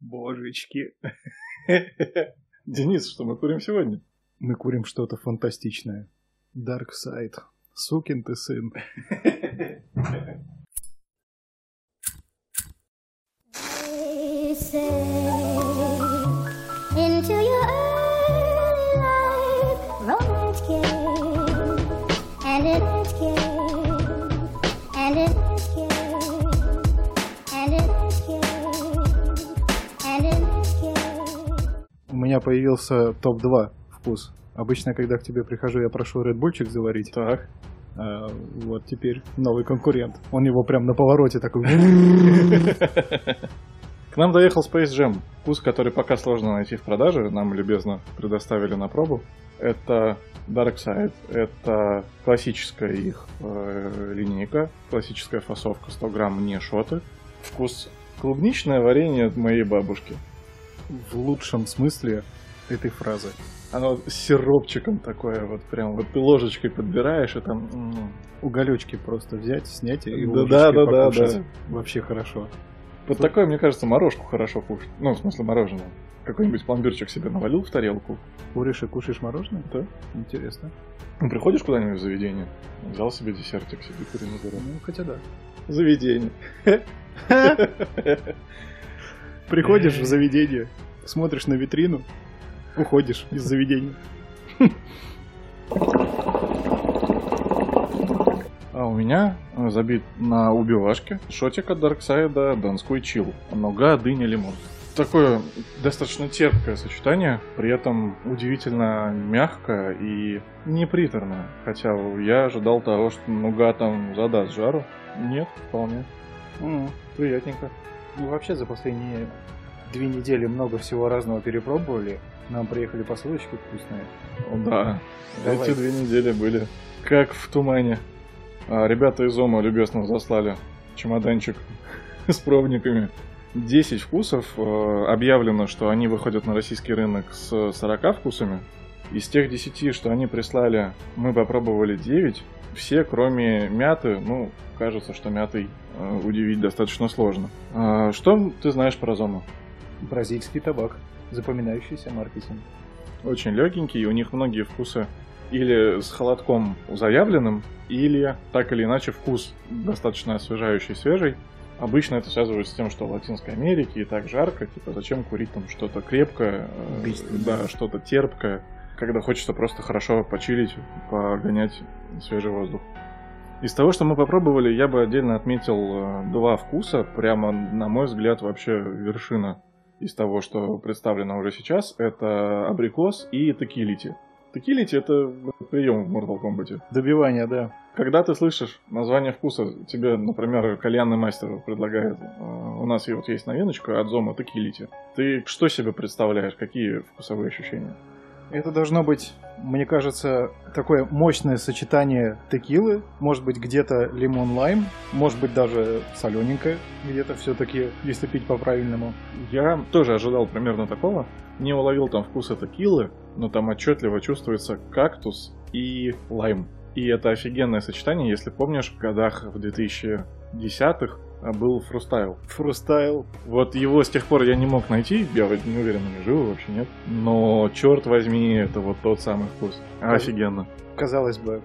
Божечки. Денис, что мы курим сегодня? Мы курим что-то фантастичное. Dark Side. Сукин ты сын. Say меня появился топ-2 вкус. Обычно, когда к тебе прихожу, я прошу редбульчик заварить. Так. А вот теперь новый конкурент. Он его прям на повороте такой... К нам доехал Space Jam. Вкус, который пока сложно найти в продаже, нам любезно предоставили на пробу. Это Dark Side. Это классическая их э, линейка, классическая фасовка 100 грамм, не шоты. Вкус клубничное варенье от моей бабушки. В лучшем смысле этой фразы. Оно с сиропчиком такое, вот прям вот ты ложечкой подбираешь и там... м, Уголечки просто взять, снять и Да, да, да, да, покушать. Вообще хорошо. Вот такое, мне кажется, морожку хорошо кушать. Ну, в смысле мороженое. Какой-нибудь пломбирчик себе навалил в тарелку. Куришь и кушаешь мороженое? Да. Интересно. Ну, приходишь куда-нибудь в заведение, взял себе десертик, сиди, кури на дорогу. Ну, хотя да. Заведение. Приходишь в заведение, смотришь на витрину, уходишь из заведения. А у меня э, забит на убивашке шотик от Дарксайда Донской чил. Нога, дыня, лимон. Такое достаточно терпкое сочетание, при этом удивительно мягкое и неприторное. Хотя я ожидал того, что нуга там задаст жару. Нет, вполне. М, Приятненько. Ну, вообще, за последние две недели много всего разного перепробовали. Нам приехали посылочки вкусные. Да, Давай. эти две недели были как в тумане. А, ребята из Ома любезно заслали чемоданчик с пробниками. 10 вкусов. Э, Объявлено, что они выходят на российский рынок с 40 вкусами. Из тех 10, что они прислали, мы попробовали 9. Все, кроме мяты, ну, кажется, что мятой э, удивить достаточно сложно. А, Что ты знаешь про Зому? Бразильский табак. Запоминающийся маркетинг. очень легенький, у них многие вкусы или с холодком заявленным, или так или иначе вкус достаточно освежающий, свежий. Обычно это связывается с тем, что в Латинской Америке и так жарко, типа зачем курить там что-то крепкое, э, Убийственное. да, что-то терпкое, когда хочется просто хорошо почилить, погонять свежий воздух. Из того, что мы попробовали, я бы отдельно отметил э, два вкуса, прямо, на мой взгляд, вообще вершина из того, что представлено уже сейчас, это абрикос и Tequility. Tequility это прием в Mortal Kombat. Добивание, да. Когда ты слышишь название вкуса, тебе, например, кальянный мастер предлагает, э, у нас вот есть новиночка от Zomo Tequility. Ты что себе представляешь, какие вкусовые ощущения? Это должно быть, мне кажется, такое мощное сочетание текилы. Может быть, где-то лимон-лайм. Может быть, даже солененькое где-то все-таки, если пить по-правильному. Я тоже ожидал примерно такого. Не уловил там вкуса текилы, но там отчетливо чувствуется кактус и лайм. И это офигенное сочетание, если помнишь, в годах в 2010-х был фрустайл. Фрустайл. Вот его с тех пор я не мог найти, я не уверен, он жив вообще нет. Но черт возьми, это вот тот самый вкус. Офигенно. Казалось бы,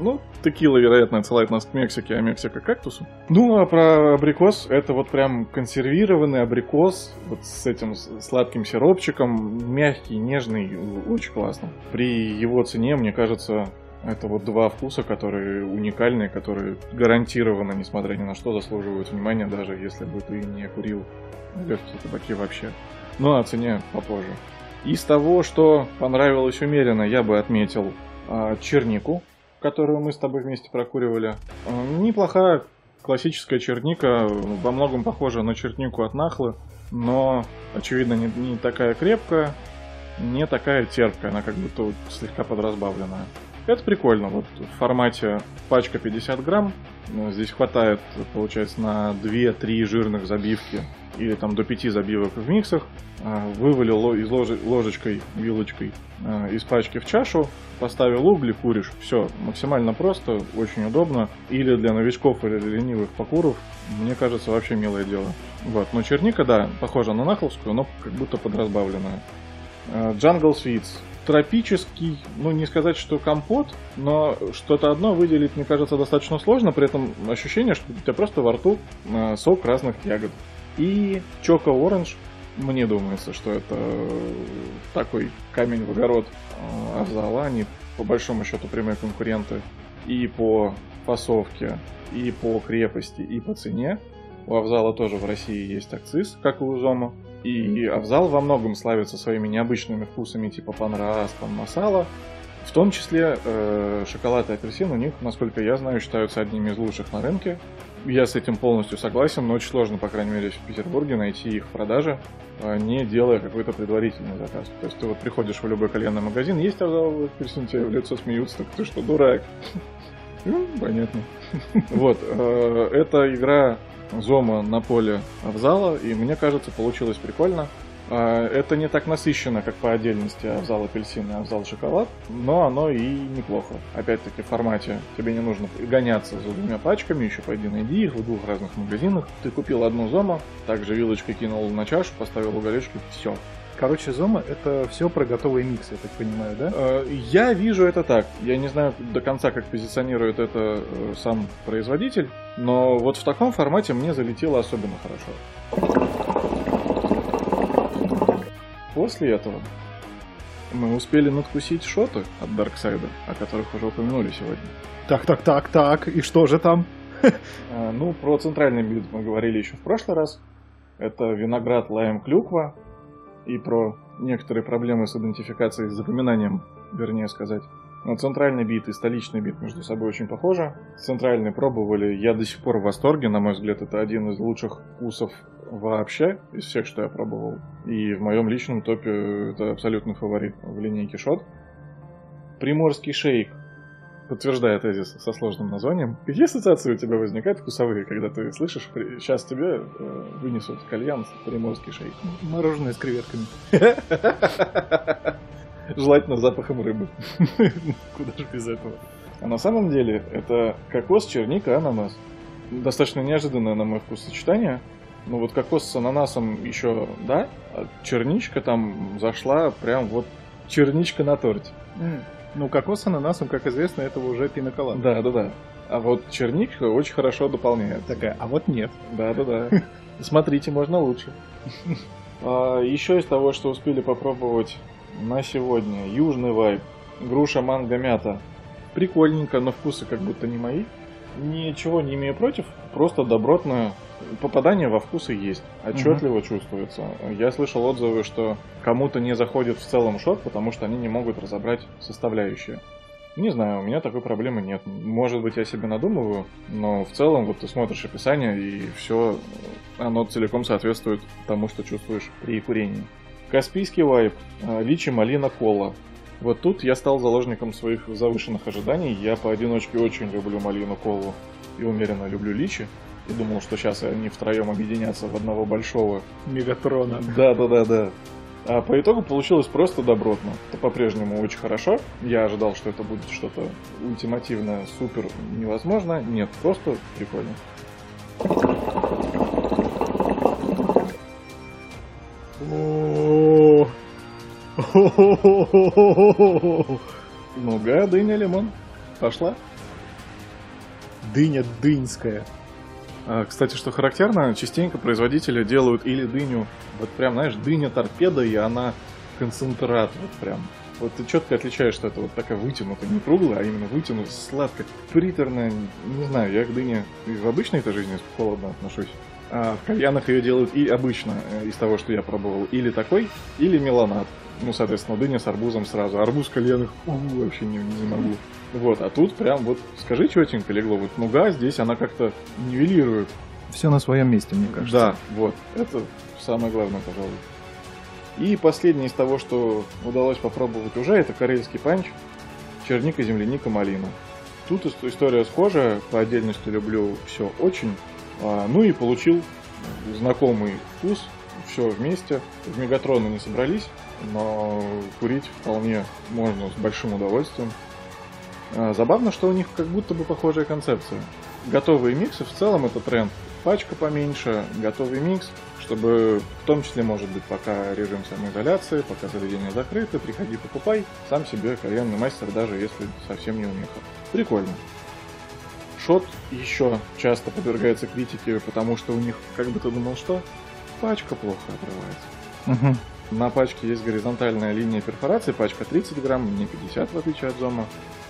Ну, текила, вероятно, отсылает нас к Мексике, а Мексика к кактусу. Ну, а про абрикос, это вот прям консервированный абрикос, вот с этим сладким сиропчиком, мягкий, нежный, очень классно. При его цене, мне кажется, это вот два вкуса, которые уникальные, которые гарантированно, несмотря ни на что, заслуживают внимания, даже если бы ты не курил легкие табаки вообще. Ну, о цене попозже. Из того, что понравилось умеренно, я бы отметил а, чернику, которую мы с тобой вместе прокуривали. А, Неплохая классическая черника, во многом похожа на чернику от Нахлы, но, очевидно, не, не такая крепкая, не такая терпкая, она как будто слегка подразбавленная. Это прикольно, вот в формате пачка 50 грамм, ну, здесь хватает, получается, на 2-3 жирных забивки или там до 5 забивок в миксах, а, вывалил из ложечкой, вилочкой а, из пачки в чашу, поставил угли, куришь. Все, максимально просто, очень удобно. Или для новичков, или для ленивых покуров, мне кажется, вообще милое дело. Вот. Но черника, да, похожа на нахловскую, но как будто подразбавленная. Jungle Sweets. Тропический, ну не сказать, что компот, но что-то одно выделить, мне кажется, достаточно сложно. При этом ощущение, что у тебя просто во рту а, сок разных ягод. И Choco Orange. Мне думается, что это такой камень в огород э, Авзала. Они по большому счету прямые конкуренты и по фасовке, и по крепости, и по цене. У Авзала тоже в России есть акциз, как и у Зома. И Авзал во многом славится своими необычными вкусами, типа панрас, там масала. В том числе э, шоколад и апельсин у них, насколько я знаю, считаются одними из лучших на рынке. Я с этим полностью согласен, но очень сложно, по крайней мере, в Петербурге найти их в продаже, а, не делая какой-то предварительный заказ. То есть ты вот приходишь в любой кальянный магазин, есть Авзал апельсин, тебе в лицо смеются, так ты что, дурак? Ну, понятно. Вот, э, эта игра Зома на поле Авзала, и мне кажется, получилось прикольно. А, Это не так насыщенно, как по отдельности Авзал апельсин и Авзал шоколад, но оно и неплохо. Опять-таки в формате тебе не нужно гоняться за двумя пачками, еще пойди найди их в двух разных магазинах. Ты купил одну Зома, также вилочкой кинул на чашу, поставил уголечки, все. Короче, Зома это все про готовый микс, я так понимаю, да? Э, Я вижу это так. Я не знаю до конца, как позиционирует это э, сам производитель, но вот в таком формате мне залетело особенно хорошо. После этого мы успели надкусить шоты от Дарксайда, о которых уже упомянули сегодня. Так, так, так, так, и что же там? А, Ну, про центральный бит мы говорили еще в прошлый раз. Это виноград, лайм, клюква. И про некоторые проблемы с идентификацией, с запоминанием, вернее сказать. Но центральный бит и столичный бит между собой очень похожи. Центральный пробовали, я до сих пор в восторге. На мой взгляд, это один из лучших вкусов вообще из всех, что я пробовал. И в моем личном топе это абсолютный фаворит в линейке шот. Приморский шейк подтверждая тезис со сложным названием. Какие ассоциации у тебя возникают вкусовые, когда ты слышишь, сейчас тебе э, вынесут кальян с приморский шейк? Мороженое с креветками. Желательно запахом рыбы. Куда же без этого? А на самом деле это кокос, черника, ананас. Достаточно неожиданное, на мой вкус, сочетание. Ну вот кокос с ананасом еще, да, а черничка там зашла прям вот черничка на торте. Ну, кокос с ананасом, как известно, это уже пиноколада. Да, да, да. А вот черника очень хорошо дополняет. Такая, а вот нет. Да, да, да. Смотрите, можно лучше. А, Еще из того, что успели попробовать на сегодня, южный вайб, груша, манго, мята. Прикольненько, но вкусы как будто не мои. Ничего не имею против, просто добротное попадание во вкусы есть. Отчетливо чувствуется. Я слышал отзывы, что кому-то не заходит в целом шот, потому что они не могут разобрать составляющие. Не знаю, у меня такой проблемы нет. Может быть, я себе надумываю, но в целом вот ты смотришь описание, и все, оно целиком соответствует тому, что чувствуешь при курении. Каспийский вайп, э, личи, малина, кола. Вот тут я стал заложником своих завышенных ожиданий. Я поодиночке очень люблю малину, колу и умеренно люблю личи. И думал, что сейчас они втроем объединятся в одного большого Мегатрона. да, да, да, да. А по итогу получилось просто добротно. Это по-прежнему очень хорошо. Я ожидал, что это будет что-то ультимативное, супер невозможно. Нет, просто прикольно. О. Нуга, дыня, лимон. Пошла. Дыня дынская. А, кстати, что характерно, частенько производители делают или дыню, вот прям, знаешь, дыня торпеда, и она концентрат, вот прям. Вот ты четко отличаешь, что это вот такая вытянутая, не круглая, а именно вытянутая, сладкая, приторная. Не знаю, я к дыне в обычной-то жизни холодно отношусь. А в кальянах ее делают и обычно, э, из того, что я пробовал, или такой, или меланат. Ну, соответственно, дыня с арбузом сразу. Арбуз угу, вообще не, не могу. Вот, а тут прям вот, скажи четенько легло, вот нуга здесь, она как-то нивелирует. Все на своем месте, мне кажется. Да, вот, это самое главное, пожалуй. И последнее из того, что удалось попробовать уже, это карельский панч, черника, земляника, малина. Тут ис- история схожая, по отдельности люблю все очень. А, ну и получил знакомый вкус, все вместе. В Мегатрон не собрались, но курить вполне можно с большим удовольствием. А, Забавно, что у них как будто бы похожая концепция. Готовые миксы в целом это тренд. Пачка поменьше, готовый микс, чтобы в том числе, может быть, пока режим самоизоляции, пока заведение закрыто, приходи покупай, сам себе кальянный мастер, даже если совсем не умеха. Прикольно. Шот еще часто подвергается критике, потому что у них, как бы ты думал, что? Пачка плохо отрывается. Мгм. На пачке есть горизонтальная линия перфорации, пачка 30 грамм, не 50 в отличие от Зома.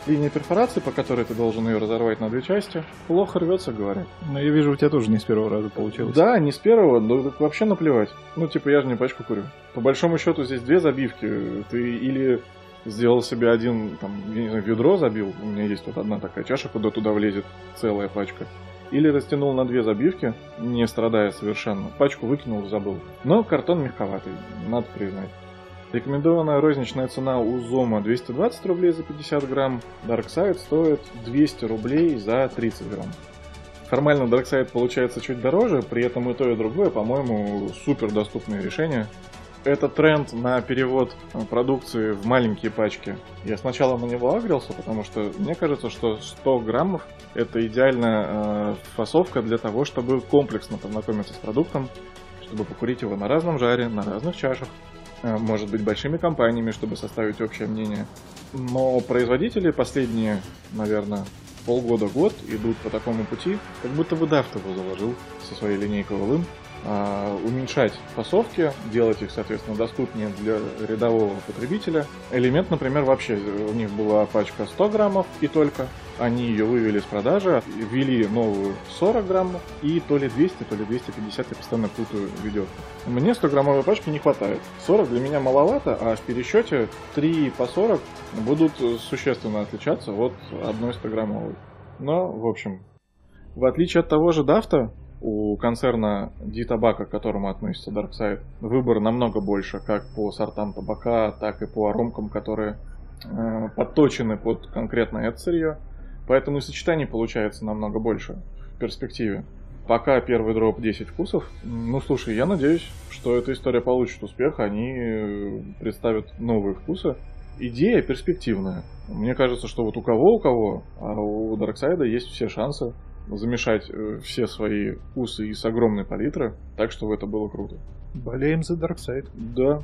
Линия перфорации, по которой ты должен ее разорвать на две части, плохо рвется, говорят. Ну, я вижу, у тебя тоже не с первого раза получилось. Да, не с первого, но вообще наплевать. Ну, типа, я же не пачку курю. По большому счету, здесь две забивки. Ты или сделал себе один, там, я не знаю, ведро забил, у меня есть вот одна такая чаша, куда туда влезет целая пачка. Или растянул на две забивки, не страдая совершенно. Пачку выкинул забыл. Но картон мягковатый, надо признать. Рекомендованная розничная цена у Зома 220 рублей за 50 грамм. Darkside стоит 200 рублей за 30 грамм. Формально Darkside получается чуть дороже, при этом и то, и другое, по-моему, супер доступные решения. Это тренд на перевод э, продукции в маленькие пачки. Я сначала на него агрился, потому что мне кажется, что 100 граммов это идеальная э, фасовка для того, чтобы комплексно познакомиться с продуктом, чтобы покурить его на разном жаре, на разных чашах, э, может быть большими компаниями, чтобы составить общее мнение. Но производители последние, наверное, полгода-год идут по такому пути, как будто бы Дафт его заложил со своей линейкой Волым, уменьшать фасовки, делать их, соответственно, доступнее для рядового потребителя. Элемент, например, вообще, у них была пачка 100 граммов и только. Они ее вывели с продажи, ввели новую 40 граммов и то ли 200, то ли 250, я постоянно путаю ведерко. Мне 100 граммовой пачки не хватает. 40 для меня маловато, а в пересчете 3 по 40 будут существенно отличаться от одной 100 граммовой. Но, в общем, в отличие от того же Дафта, у концерна D-Tobacco, к которому относится Darkside, выбор намного больше, как по сортам табака, так и по аромкам, которые э, подточены под конкретно это сырье. Поэтому и сочетаний получается намного больше в перспективе. Пока первый дроп 10 вкусов. Ну, слушай, я надеюсь, что эта история получит успех, они э, представят новые вкусы. Идея перспективная. Мне кажется, что вот у кого, у кого, а у Дарксайда есть все шансы замешать э, все свои вкусы из огромной палитры, так, чтобы это было круто. Болеем за Darkside. Да.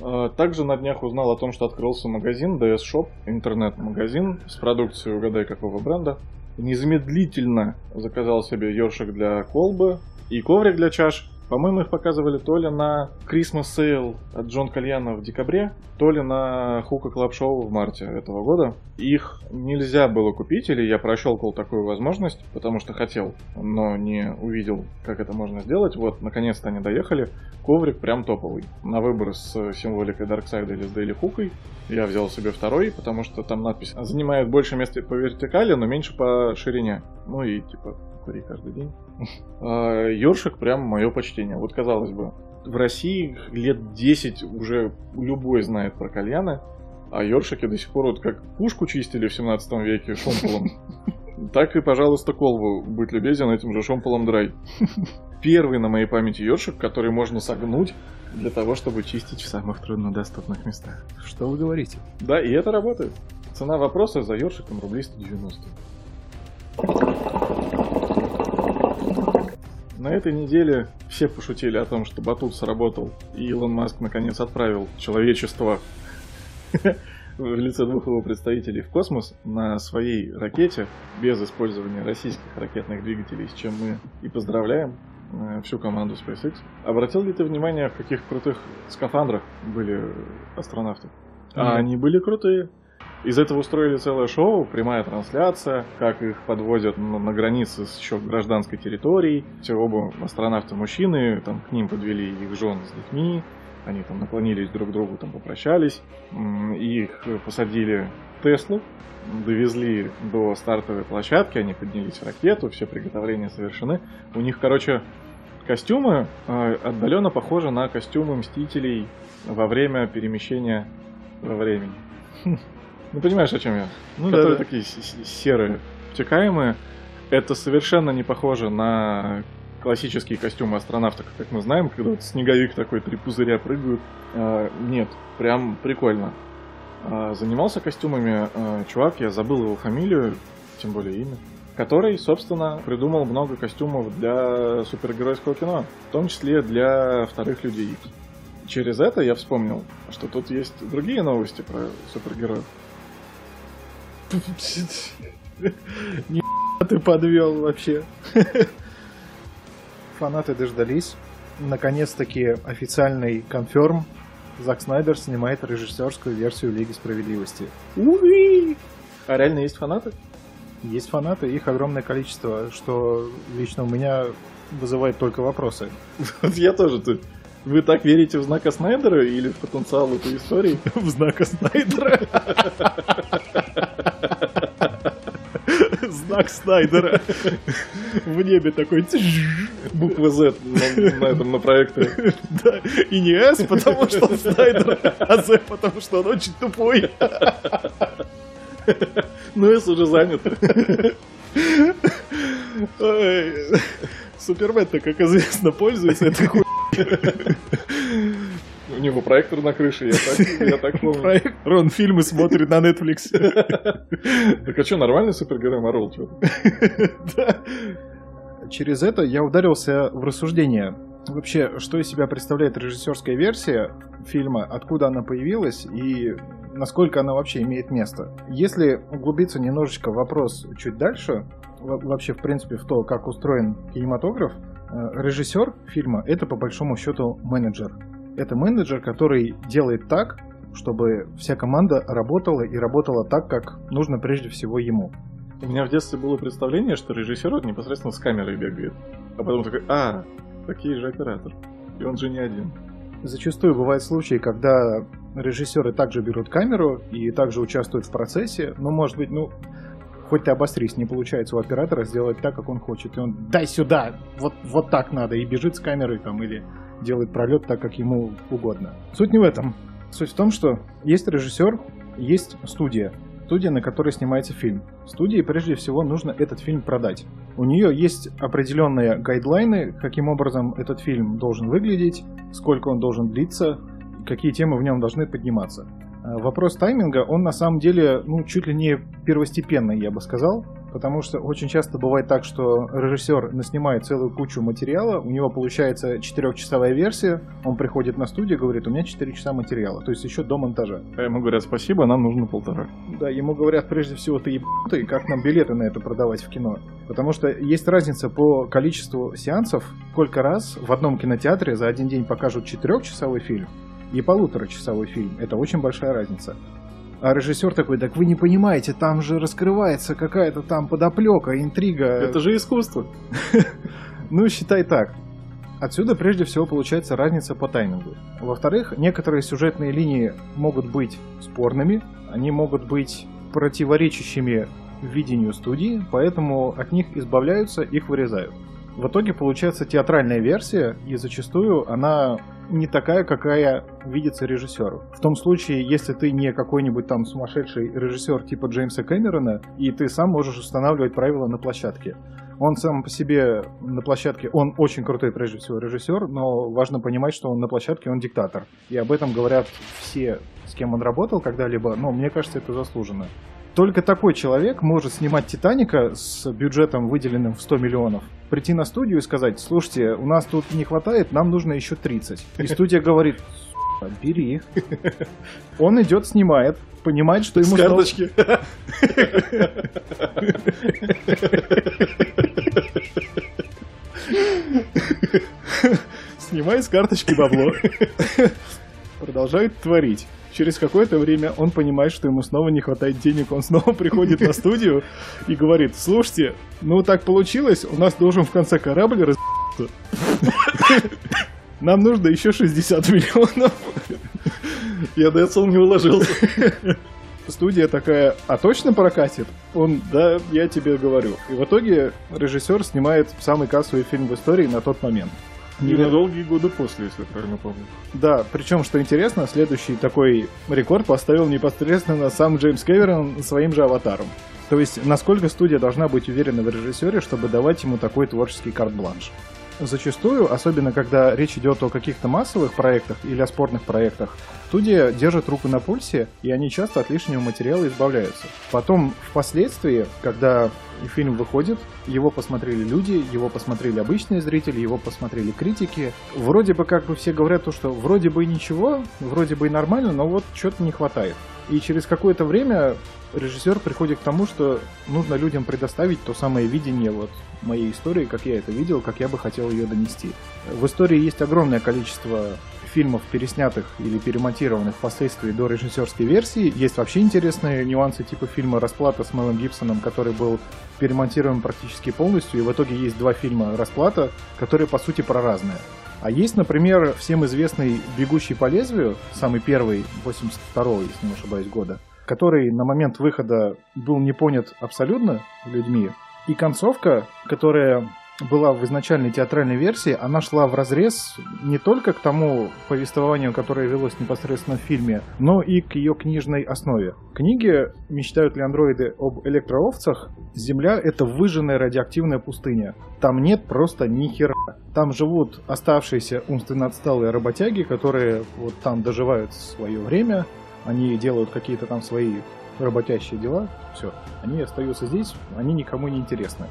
А, Также на днях узнал о том, что открылся магазин DS Shop, интернет-магазин с продукцией угадай какого бренда. Незамедлительно заказал себе ёршик для колбы и коврик для чаш. По-моему, их показывали то ли на Christmas Sale от Джон Кальяна в декабре, то ли на Hookah Club Show в марте этого года. Их нельзя было купить, или я прощелкал такую возможность, потому что хотел, но не увидел, как это можно сделать. Вот, наконец-то они доехали. Коврик прям топовый. На выбор с символикой Darkside или с Daily Hookah ой. Я взял себе второй, потому что там надпись занимает больше места по вертикали, но меньше по ширине. Ну и типа кури каждый день. А, Ёршик прям мое почтение. Вот казалось бы, в России лет 10 уже любой знает про кальяны, а ёршики до сих пор вот как пушку чистили в 17 веке шомполом. Так и, пожалуйста, колбу, будь любезен, этим же шомполом драй. Первый на моей памяти ёршик, который можно согнуть для того, чтобы чистить в самых труднодоступных местах. Что вы говорите? Да, и это работает. Цена вопроса за ёршиком рублей 190. На этой неделе все пошутили о том, что батут сработал, и Илон Маск наконец отправил человечество в лице двух его представителей в космос на своей ракете без использования российских ракетных двигателей, с чем мы и поздравляем э, всю команду SpaceX. Обратил ли ты внимание, в каких крутых скафандрах были астронавты? А они были крутые. Из этого устроили целое шоу, прямая трансляция, как их подводят на, на границе с еще гражданской территорией. Все оба астронавты мужчины, там к ним подвели их жен с детьми, они там наклонились друг к другу, там попрощались, их посадили в Теслу, довезли до стартовой площадки, они поднялись в ракету, все приготовления совершены. У них, короче, костюмы э, отдаленно похожи на костюмы Мстителей во время перемещения во времени. Ну, понимаешь, о чем я? Ну Которые да, да. такие серые, обтекаемые. Это совершенно не похоже на классические костюмы астронавта, как мы знаем, когда вот снеговик такой, три пузыря прыгают. А, нет, прям прикольно. А, занимался костюмами а, чувак, я забыл его фамилию, тем более имя, который, собственно, придумал много костюмов для супергеройского кино, в том числе для вторых людей. Через это я вспомнил, что тут есть другие новости про супергероев. Не ты подвел вообще. Фанаты дождались. Наконец-таки официальный конферм. Зак Снайдер снимает режиссерскую версию Лиги Справедливости. Уи! А реально есть фанаты? Есть фанаты, их огромное количество, что лично у меня вызывает только вопросы. Вот я тоже тут. Вы так верите в знака Снайдера или в потенциал этой истории? В знака Снайдера. Знак Снайдера. В небе такой... Буква Z на, на этом на проекторе. Да, и не S, потому что он Снайдер, а Z, потому что он очень тупой. Ну, S уже занят. Супермен-то, как известно, пользуется этой хуй. Него проектор на крыше, я так, я так помню. Проект. Он фильмы смотрит на Netflix. Так а что, нормальный супергерой Марвел? Через это я ударился в рассуждение. Вообще, что из себя представляет режиссерская версия фильма, откуда она появилась и насколько она вообще имеет место. Если углубиться немножечко в вопрос чуть дальше, во- вообще, в принципе, в то, как устроен кинематограф, э, режиссер фильма — это, по большому счету, менеджер. Это менеджер, который делает так, чтобы вся команда работала и работала так, как нужно прежде всего ему. У меня в детстве было представление, что режиссер непосредственно с камерой бегает. А потом такой, а, такие же оператор. И он же не один. Зачастую бывают случаи, когда режиссеры также берут камеру и также участвуют в процессе, но, может быть, ну, хоть ты обострись, не получается у оператора сделать так, как он хочет. И он дай сюда, вот, вот так надо, и бежит с камерой там, или делает пролет так, как ему угодно. Суть не в этом. Суть в том, что есть режиссер, есть студия. Студия, на которой снимается фильм. Студии прежде всего нужно этот фильм продать. У нее есть определенные гайдлайны, каким образом этот фильм должен выглядеть, сколько он должен длиться, какие темы в нем должны подниматься. А Вопрос тайминга, он на самом деле, ну, чуть ли не первостепенный, я бы сказал, потому что очень часто бывает так, что режиссер наснимает целую кучу материала, у него получается четырехчасовая версия, он приходит на студию и говорит, у меня 4 часа материала, то есть еще до монтажа. А ему говорят, спасибо, нам нужно полтора. Да, ему говорят, прежде всего, ты ебанутый, как нам билеты на это продавать в кино? Потому что есть разница по количеству сеансов, сколько раз в одном кинотеатре за один день покажут четырехчасовой фильм и полуторачасовой фильм. Это очень большая разница. А режиссер такой, так вы не понимаете, там же раскрывается какая-то там подоплека, интрига. Это же искусство. Ну, считай так. Отсюда прежде всего получается разница по таймингу. Во-вторых, некоторые сюжетные линии могут быть спорными, они могут быть противоречащими видению студии, поэтому от них избавляются, их вырезают. В итоге получается театральная версия, и зачастую она не такая, какая видится режиссеру. В том случае, если ты не какой-нибудь там сумасшедший режиссер типа Джеймса Кэмерона, и ты сам можешь устанавливать правила на площадке. Он сам по себе на площадке, он очень крутой прежде всего режиссер, но важно понимать, что он на площадке, он диктатор. И об этом говорят все, с кем он работал когда-либо, но мне кажется, это заслуженно. Только такой человек может снимать «Титаника» с бюджетом, выделенным в 100 миллионов, прийти на студию и сказать, слушайте, у нас тут не хватает, нам нужно еще 30. И студия говорит, «Сука, бери. Он идет, снимает, понимает, что ему... С карточки. снимает с карточки бабло, продолжает творить. Через какое-то время он понимает, что ему снова не хватает денег, он снова приходит на студию и говорит, слушайте, ну так получилось, у нас должен в конце корабль раз... Нам нужно еще 60 миллионов. Я до этого не уложился. Студия такая, а точно прокатит? Он, да, я тебе говорю. И в итоге режиссер снимает самый кассовый фильм в истории на тот момент. И на долгие годы после, если я правильно помню. Да, причем, что интересно, следующий такой рекорд поставил непосредственно сам Джеймс Кэмерон своим же аватаром. То есть, насколько студия должна быть уверена в режиссере, чтобы давать ему такой творческий карт-бланш. Зачастую, особенно когда речь идет о каких-то массовых проектах или о спорных проектах, студия держит руку на пульсе, и они часто от лишнего материала избавляются. Потом, впоследствии, когда фильм выходит, его посмотрели люди, его посмотрели обычные зрители, его посмотрели критики. Вроде бы как бы все говорят то, что вроде бы и ничего, вроде бы и нормально, но вот что-то не хватает. И через какое-то время режиссер приходит к тому, что нужно людям предоставить то самое видение вот моей истории, как я это видел, как я бы хотел ее донести. В истории есть огромное количество фильмов, переснятых или перемонтированных впоследствии до режиссерской версии. Есть вообще интересные нюансы типа фильма «Расплата» с Мелом Гибсоном, который был перемонтирован практически полностью, и в итоге есть два фильма «Расплата», которые по сути про разное. А есть, например, всем известный «Бегущий по лезвию», самый первый, 82-го, если не ошибаюсь, года, который на момент выхода был не понят абсолютно людьми. И концовка, которая была в изначальной театральной версии, она шла в разрез не только к тому повествованию, которое велось непосредственно в фильме, но и к ее книжной основе. Книги «Мечтают ли андроиды об электроовцах?» Земля — это выжженная радиоактивная пустыня. Там нет просто ни хера. Там живут оставшиеся умственно отсталые работяги, которые вот там доживают свое время, они делают какие-то там свои работящие дела, все. Они остаются здесь, они никому не интересны.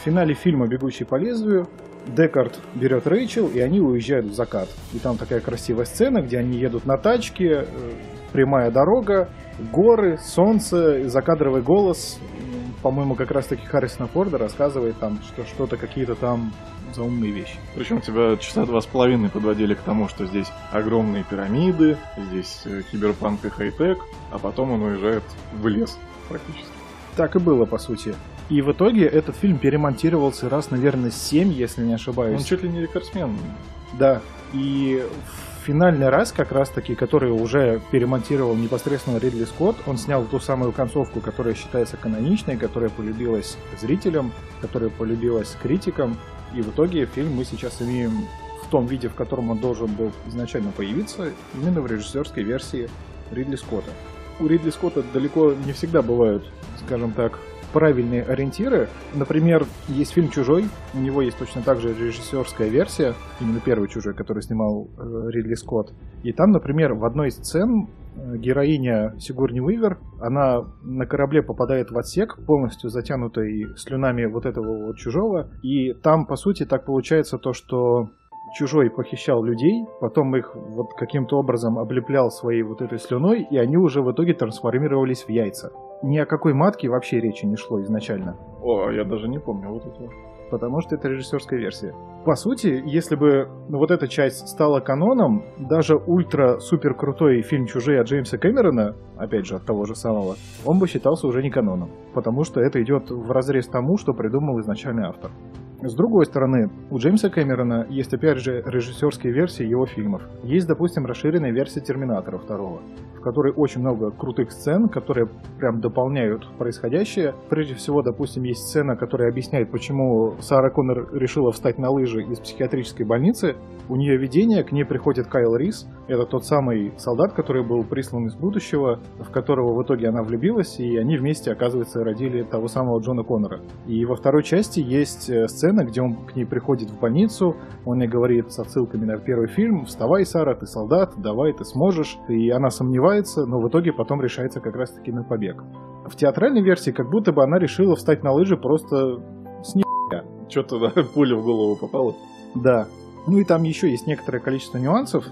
В финале фильма «Бегущий по лезвию» Декард берет Рэйчел, и они уезжают в закат. И там такая красивая сцена, где они едут на тачке, э, прямая дорога, горы, солнце, закадровый голос. По-моему, как раз-таки Харрисона Форда рассказывает там, что что-то какие-то там заумные вещи. Причем тебя часа два с половиной подводили к тому, что здесь огромные пирамиды, здесь э, киберпанк и хай-тек, а потом он уезжает в лес практически. Так и было, по сути. И в итоге этот фильм перемонтировался раз, наверное, 7, если не ошибаюсь. Он чуть ли не рекордсмен. Да. И финальный раз, как раз таки, который уже перемонтировал непосредственно Ридли Скотт, он снял ту самую концовку, которая считается каноничной, которая полюбилась зрителям, которая полюбилась критикам. И в итоге фильм мы сейчас имеем в том виде, в котором он должен был изначально появиться, именно в режиссерской версии Ридли Скотта. У Ридли Скотта далеко не всегда бывают, скажем так, правильные ориентиры. Например, есть фильм «Чужой», у него есть точно так же режиссерская версия, именно первый «Чужой», который снимал э, Ридли Скотт. И там, например, в одной из сцен э, героиня Сигурни Уивер, она на корабле попадает в отсек, полностью затянутый слюнами вот этого вот чужого, и там, по сути, так получается то, что чужой похищал людей, потом их вот каким-то образом облеплял своей вот этой слюной, и они уже в итоге трансформировались в яйца. Ни о какой матке вообще речи не шло изначально. О, я даже не помню вот этого. Потому что это режиссерская версия. По сути, если бы вот эта часть стала каноном, даже ультра-супер крутой фильм «Чужие» от Джеймса Кэмерона, опять же, от того же самого, он бы считался уже не каноном. Потому что это идет в разрез тому, что придумал изначальный автор. С другой стороны, у Джеймса Кэмерона есть опять же режиссерские версии его фильмов. Есть, допустим, расширенная версия Терминатора 2, в которой очень много крутых сцен, которые прям дополняют происходящее. Прежде всего, допустим, есть сцена, которая объясняет, почему Сара Коннор решила встать на лыжи из психиатрической больницы. У нее видение, к ней приходит Кайл Рис. Это тот самый солдат, который был прислан из будущего, в которого в итоге она влюбилась, и они вместе, оказывается, родили того самого Джона Коннора. И во второй части есть э, сцена, сцена, где он к ней приходит в больницу, он ей говорит с отсылками на первый фильм, вставай, Сара, ты солдат, давай, ты сможешь. И она сомневается, но в итоге потом решается как раз-таки на побег. В театральной версии как будто бы она решила встать на лыжи просто с не Что-то, да, пуля в голову попала. Да. Ну и там еще есть некоторое количество нюансов.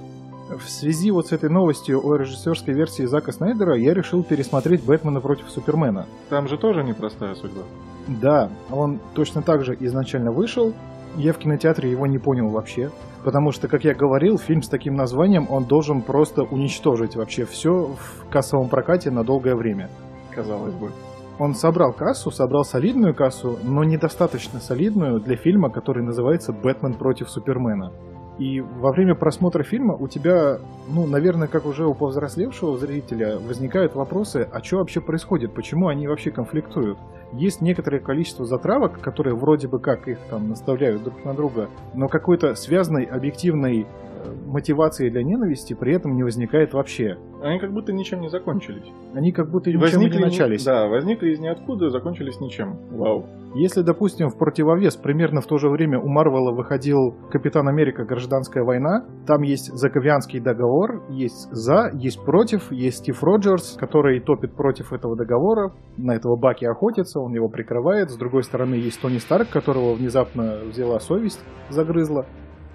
В связи вот с этой новостью о режиссерской версии Зака Снайдера я решил пересмотреть «Бэтмена против Супермена». Там же тоже непростая судьба. Да, он точно так же изначально вышел. Я в кинотеатре его не понял вообще. Потому что, как я говорил, фильм с таким названием, он должен просто уничтожить вообще все в кассовом прокате на долгое время. Казалось бы. Он собрал кассу, собрал солидную кассу, но недостаточно солидную для фильма, который называется «Бэтмен против Супермена». И во время просмотра фильма у тебя, ну, наверное, как уже у повзрослевшего зрителя, возникают вопросы, а что вообще происходит, почему они вообще конфликтуют. Есть некоторое количество затравок, которые вроде бы как их там наставляют друг на друга, но какой-то связанной объективной э, мотивации для ненависти при этом не возникает вообще. Они как будто ничем не закончились. Они как будто ничем не начались. Да, возникли из ниоткуда закончились ничем. Вау. Если, допустим, в противовес примерно в то же время у Марвела выходил Капитан Америка Гражданская война, там есть Заковианский договор, есть за, есть против, есть Стив Роджерс, который топит против этого договора, на этого Баки охотится, он его прикрывает. С другой стороны, есть Тони Старк, которого внезапно взяла совесть, загрызла.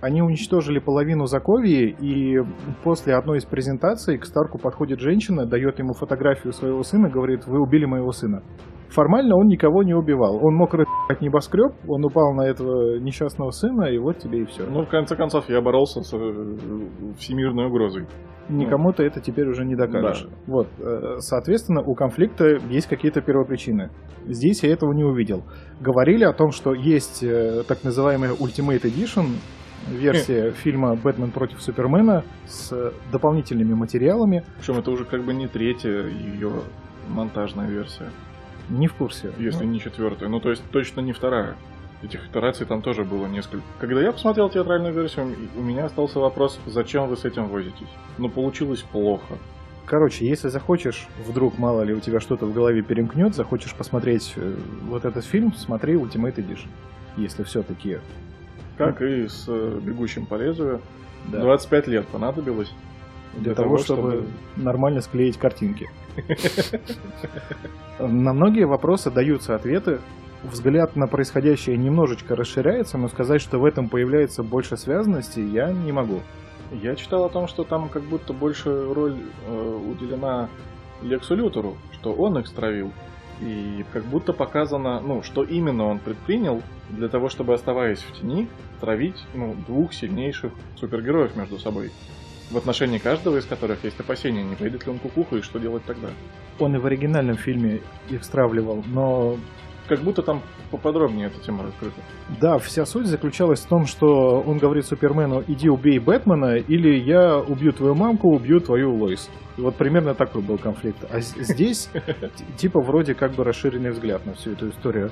Они уничтожили половину Заковии, и после одной из презентаций к Старку подходит женщина, дает ему фотографию своего сына, говорит, вы убили моего сына. Формально он никого не убивал. Он мог от небоскреб, он упал на этого несчастного сына, и вот тебе и все. Ну, в конце концов, я боролся с э, всемирной угрозой. Никому ты это теперь уже не докажешь. Вот, э, соответственно, у конфликта есть какие-то первопричины. Здесь я этого не увидел. Говорили о том, что есть э, так называемая Ultimate Edition, версия фильма «Бэтмен против Супермена» с дополнительными материалами. Причем это уже как бы не третья ее монтажная версия, Не в курсе. если не четвертая. Ну, то есть точно не вторая. Этих итераций там тоже было несколько. Когда я посмотрел театральную версию, у меня остался вопрос, зачем вы с этим возитесь? Ну, получилось плохо. Короче, если захочешь, вдруг, мало ли, у тебя что-то в голове перемкнет, захочешь посмотреть э, вот этот фильм, смотри Ultimate Edition. Если все-таки... Как и с э, «Бегущим по лезвию». Да. 25 лет понадобилось. для того, чтобы, нормально склеить картинки. На многие вопросы даются ответы. Взгляд на происходящее немножечко расширяется, но сказать, что в этом появляется больше связанности, я не могу. Я читал о том, что там как будто больше роль э, уделена Лексу Лютеру, что он их стравил. И как будто показано, ну, что именно он предпринял для того, чтобы, оставаясь в тени, травить ну, двух сильнейших супергероев между собой. В отношении каждого из которых есть опасения, не пойдет ли он кукуху и что делать тогда. Он и в оригинальном фильме их стравливал, но Как будто там поподробнее эта тема раскрыта. Да, вся суть заключалась в том, что он говорит Супермену, иди убей Бэтмена, или я убью твою мамку, убью твою Лоис. И вот примерно такой был конфликт. А здесь типа вроде как бы расширенный взгляд на всю эту историю.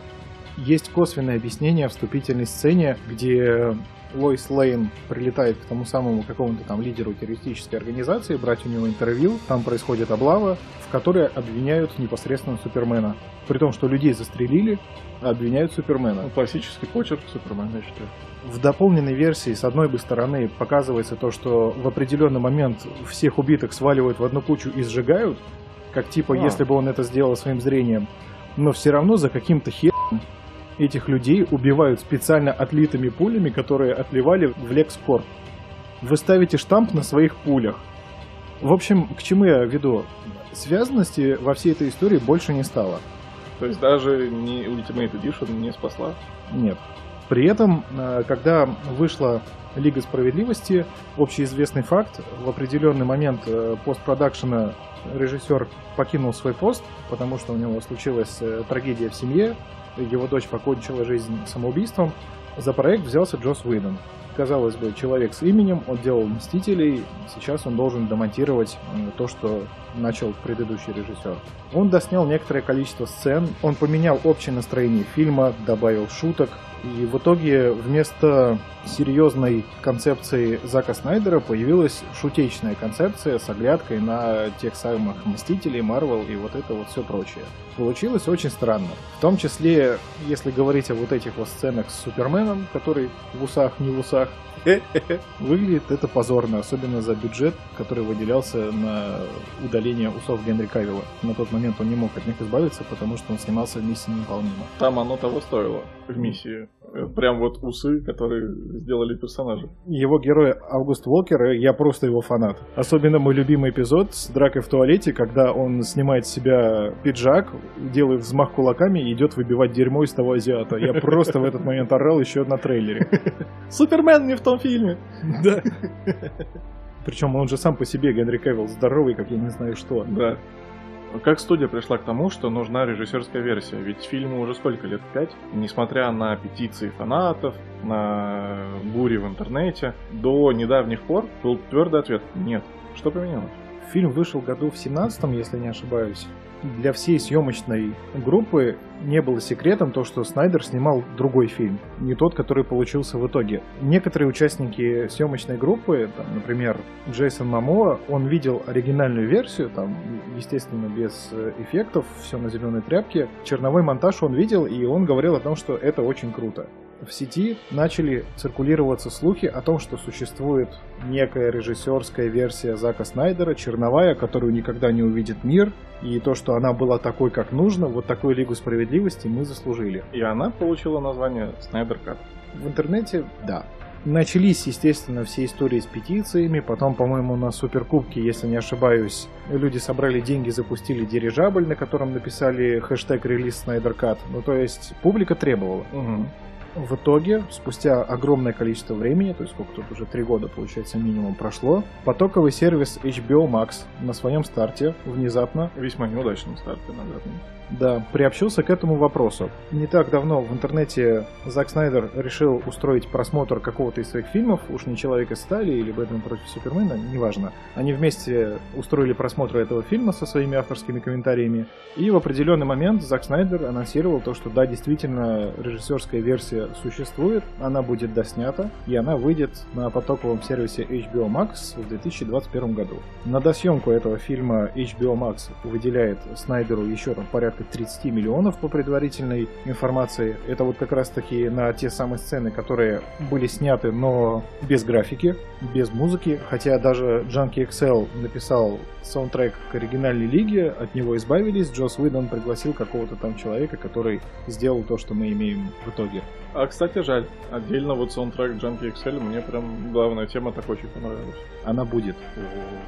Есть косвенное объяснение в вступительной сцене, где Лоис Лейн прилетает к тому самому какому-то там лидеру террористической организации, брать у него интервью. Там происходит облава, в которой обвиняют непосредственно Супермена. При том, что людей застрелили, обвиняют Супермена. Ну, классический почерк Супермена, я считаю. В дополненной версии, с одной бы стороны, показывается то, что в определенный момент всех убитых сваливают в одну кучу и сжигают, как типа, А. если бы он это сделал своим зрением. Но все равно за каким-то хером этих людей убивают специально отлитыми пулями, которые отливали в Лекскорп. Вы ставите штамп на своих пулях. В общем, к чему я веду? Связанности во всей этой истории больше не стало. То есть даже не Ultimate Edition не спасла. Нет. При этом, э, когда вышла Лига Справедливости, общеизвестный факт, в определенный момент э, постпродакшена режиссер покинул свой пост, потому что у него случилась э, трагедия в семье, его дочь покончила жизнь самоубийством. За проект взялся Джос Уидон. Казалось бы, человек с именем, он делал «Мстителей», сейчас он должен домонтировать м, то, что начал предыдущий режиссер. Он доснял некоторое количество сцен, он поменял общее настроение фильма, добавил шуток, и в итоге вместо серьезной концепции Зака Снайдера появилась шутечная концепция с оглядкой на тех самых Мстителей, Марвел и вот это вот все прочее. Получилось очень странно. В том числе, если говорить о вот этих вот сценах с Суперменом, который в усах, не в усах, выглядит это позорно, особенно за бюджет, который выделялся на удаление усов Генри Кавилла. На тот момент он не мог от них избавиться, потому что он снимался в миссии невыполнима. Там оно того стоило в миссии. Э, Прям вот усы, которые сделали персонажа. Его герой Август Уокер, э, я просто его фанат. Особенно мой любимый эпизод с дракой в туалете, когда он снимает с себя пиджак, делает взмах кулаками и идет выбивать дерьмо из того азиата. Я просто в этот момент орал еще на трейлере. Супермен не в том фильме. Да. Причем он же сам по себе, Генри Кевилл, здоровый, как я не знаю что. Да. Как студия пришла к тому, что нужна режиссерская версия? Ведь фильму уже сколько лет? Пять? Несмотря на петиции фанатов, на бури в интернете, до недавних пор был твердый ответ – нет. Что поменялось? Фильм вышел году в 17 если не ошибаюсь. Для всей съемочной группы не было секретом то, что Снайдер снимал другой фильм, не тот, который получился в итоге. Некоторые участники съемочной группы, там, например, Джейсон Мамоа, он видел оригинальную версию, там, естественно, без э, эффектов, все на зеленой тряпке. Черновой монтаж он видел, и он говорил о том, что это очень круто в сети начали циркулироваться слухи о том, что существует некая режиссерская версия Зака Снайдера, черновая, которую никогда не увидит мир, и то, что она была такой, как нужно, вот такую Лигу Справедливости мы заслужили. И она получила название Снайдер Кат. В интернете, да. Начались, естественно, все истории с петициями, потом, по-моему, на Суперкубке, если не ошибаюсь, люди собрали деньги, запустили дирижабль, на котором написали хэштег релиз Снайдер Кат. Ну, то есть, публика требовала. Угу. В итоге, спустя огромное количество времени, то есть сколько тут уже три года, получается, минимум прошло, потоковый сервис HBO Max на своем старте внезапно Весьма неудачном старте, отметить. Да, приобщился к этому вопросу. Не так давно в интернете Зак Снайдер решил устроить просмотр какого-то из своих фильмов, уж не «Человек из стали» или «Бэтмен против Супермена», неважно. Они вместе устроили просмотр этого фильма со своими авторскими комментариями, и в определенный момент Зак Снайдер анонсировал то, что да, действительно, режиссерская версия существует, она будет доснята, и она выйдет на потоковом сервисе HBO Max в 2021 году. На досъемку этого фильма HBO Max выделяет Снайдеру еще там порядка 30 миллионов по предварительной информации. Это вот как раз таки на те самые сцены, которые были сняты, но без графики, без музыки. Хотя даже Junkie XL написал саундтрек к оригинальной лиге, от него избавились. Джос Уидон пригласил какого-то там человека, который сделал то, что мы имеем в итоге. А, кстати, жаль. Отдельно вот саундтрек Junkie XL мне прям главная тема так очень понравилась. Она будет.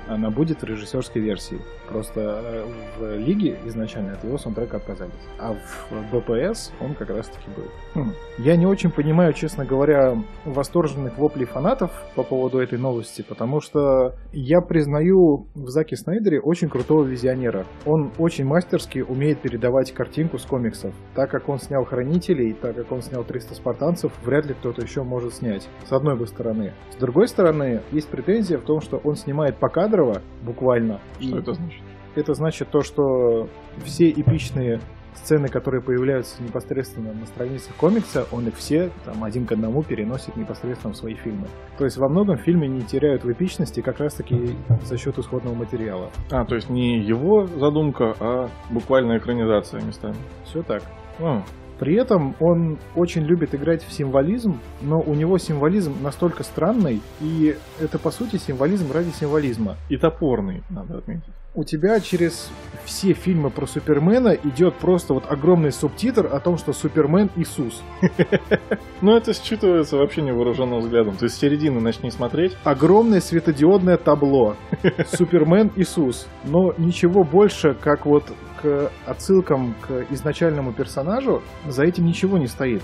Она будет в режиссерской версии. Просто э, в лиге изначально от его саундтрека отказались. А в БПС он как раз таки был. Хм. Я не очень понимаю, честно говоря, восторженных воплей фанатов по поводу этой новости, потому что я признаю в Заке Снайдере очень крутого визионера. Он очень мастерски умеет передавать картинку с комиксов. Так как он снял Хранителей, так как он снял 300 спартанцев, вряд ли кто-то еще может снять. С одной бы стороны. С другой стороны, есть претензия в том, что он снимает покадрово, буквально. Что И это значит? это значит то, что все эпичные сцены, которые появляются непосредственно на страницах комикса, он их все там один к одному переносит непосредственно в свои фильмы. То есть во многом фильмы не теряют в эпичности как раз таки за счет исходного материала. А, то есть не его задумка, а буквально экранизация местами. Все так. А, При этом он очень любит играть в символизм, но у него символизм настолько странный, и это по сути символизм ради символизма. и топорный, надо отметить. у тебя через все фильмы про Супермена идет просто вот огромный субтитр о том, что Супермен Иисус. Но это считывается вообще невооруженным взглядом. То есть с середины начни смотреть, Огромное светодиодное табло. Супермен Иисус. Но ничего больше, как вот к отсылкам к изначальному персонажу, за этим ничего не стоит.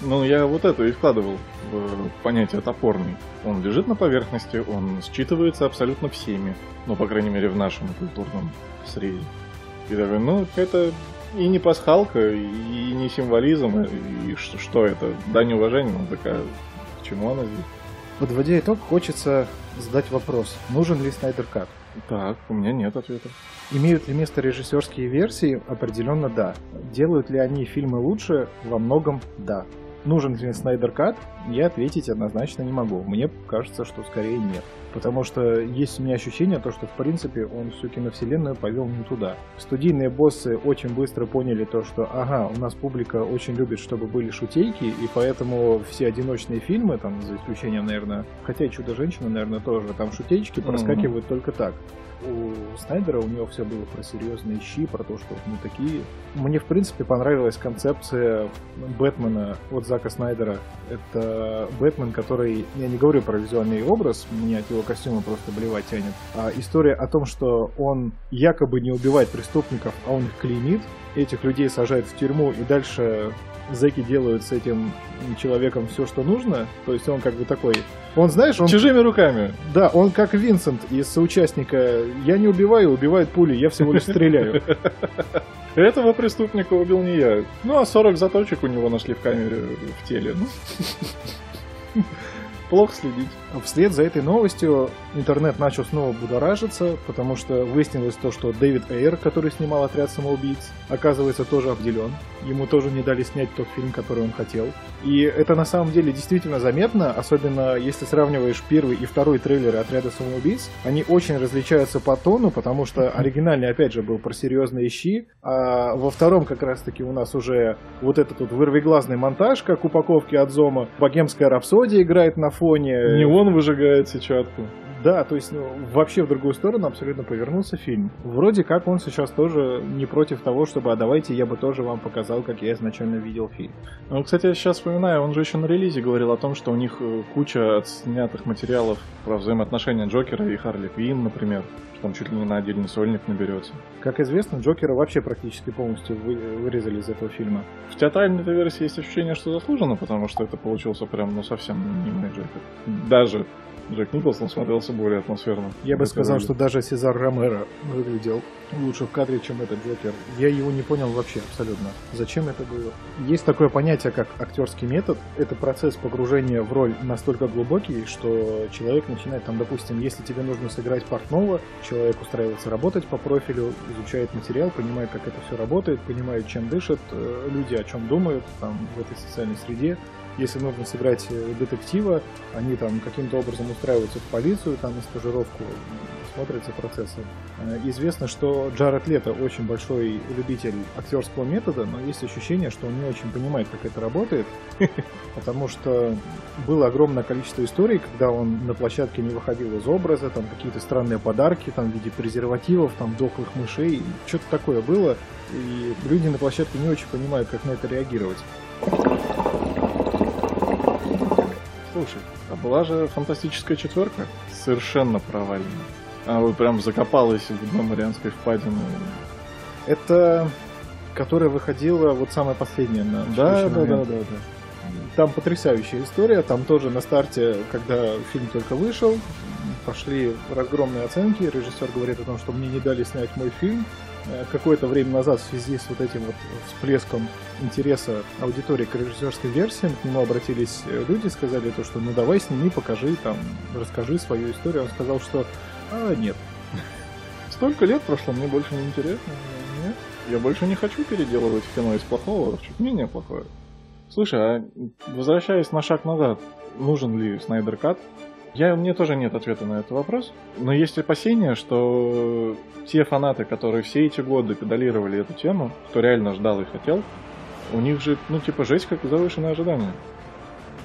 Ну, я вот это и вкладывал в понятие топорный. Он лежит на поверхности, он считывается абсолютно всеми. Ну, по крайней мере, в нашем культурном среде. И такой, ну, это и не пасхалка, и не символизм, и что, что это? Дань уважения, ну, такая, к чему она здесь? Подводя итог, хочется задать вопрос. Нужен ли Снайдер Кат? Так, у меня нет ответа. Имеют ли место режиссерские версии? Определенно да. Делают ли они фильмы лучше? Во многом да. Нужен ли Снайдер Кат? Я ответить однозначно не могу. Мне кажется, что скорее нет. Потому что есть у меня ощущение, то, что в принципе он всю киновселенную повел не туда. Студийные боссы очень быстро поняли то, что ага, у нас публика очень любит, чтобы были шутейки, и поэтому все одиночные фильмы, там, за исключением, наверное, хотя и Чудо-женщина, наверное, тоже, там шутеечки Мгм. проскакивают только так у Снайдера у него все было про серьезные щи, про то, что мы такие. Мне, в принципе, понравилась концепция Бэтмена от Зака Снайдера. Это Бэтмен, который... Я не говорю про визуальный образ, мне от его костюма просто блевать тянет. А история о том, что он якобы не убивает преступников, а он их клеймит, этих людей сажают в тюрьму, и дальше зэки делают с этим человеком все, что нужно. То есть он как бы такой... Он, знаешь, он... Чужими руками. Да, он как Винсент из соучастника. Я не убиваю, убивает пули, я всего лишь стреляю. Этого преступника убил не я. Ну, а 40 заточек у него нашли в камере в теле. Ну, Плохо следить. Вслед за этой новостью интернет начал снова будоражиться, потому что выяснилось то, что Дэвид Эйр, который снимал «Отряд самоубийц», оказывается тоже обделен. Ему тоже не дали снять тот фильм, который он хотел. И это на самом деле действительно заметно, особенно если сравниваешь первый и второй трейлеры «Отряда самоубийц». Они очень различаются по тону, потому что оригинальный, опять же, был про серьезные щи, а во втором как раз-таки у нас уже вот этот вот вырвиглазный монтаж, как упаковки от Зома, богемская рапсодия играет на фоне. Не выжигает сетчатку. Да, то есть ну, вообще в другую сторону абсолютно повернулся фильм. Вроде как он сейчас тоже не против того, чтобы, а давайте я бы тоже вам показал, как я изначально видел фильм. Ну, кстати, я сейчас вспоминаю, он же еще на релизе говорил о том, что у них э, куча отснятых материалов про взаимоотношения Джокера и Харли Квинн, например, что он чуть ли не на отдельный сольник наберется. Как известно, Джокера вообще практически полностью вы- вырезали из этого фильма. В театральной версии есть ощущение, что заслуженно, потому что это получился прям, ну, совсем не Джокер. Даже Джек Николсон смотрелся более атмосферно. Я бы сказал, выглядит. что даже Сезар Ромеро выглядел лучше в кадре, чем этот Джокер. Я его не понял вообще абсолютно. Зачем это было? Есть такое понятие, как актерский метод. Это процесс погружения в роль настолько глубокий, что человек начинает, там, допустим, если тебе нужно сыграть портного, человек устраивается работать по профилю, изучает материал, понимает, как это все работает, понимает, чем дышат э, люди, о чем думают там, в этой социальной среде. Если нужно сыграть э, детектива, они там каким-то образом устраиваются в полицию, там на стажировку, смотрятся процессы. Э, Известно, что Джаред Лето очень большой любитель актерского метода, но есть ощущение, что он не очень понимает, как это работает, потому что было огромное количество историй, когда он на площадке не выходил из образа, там какие-то странные подарки, там в виде презервативов, там дохлых мышей, что-то такое было, и люди на площадке не очень понимают, как на это реагировать. Слушай, а была же фантастическая четверка? Совершенно провальная. А вы прям закопалась в дно Марианской впадины. Это которая выходила вот самая последняя на Да, да, да, момент. да, да. Там потрясающая история. Там тоже на старте, когда фильм только вышел, пошли разгромные оценки. Режиссер говорит о том, что мне не дали снять мой фильм. Э, Какое-то время назад в связи с вот этим вот всплеском интереса аудитории к режиссерским версиям к нему обратились э, люди, сказали то, что ну давай сними, покажи, там, расскажи свою историю. Он сказал, что а, нет, Столько лет прошло, мне больше не интересно. Нет. Я больше не хочу переделывать кино из плохого чуть менее плохое. Слушай, а возвращаясь на шаг назад, нужен ли Снайдер Кат? Я, мне тоже нет ответа на этот вопрос, но есть опасения, что те фанаты, которые все эти годы педалировали эту тему, кто реально ждал и хотел, у них же, ну, типа, жесть как завышенное ожидание.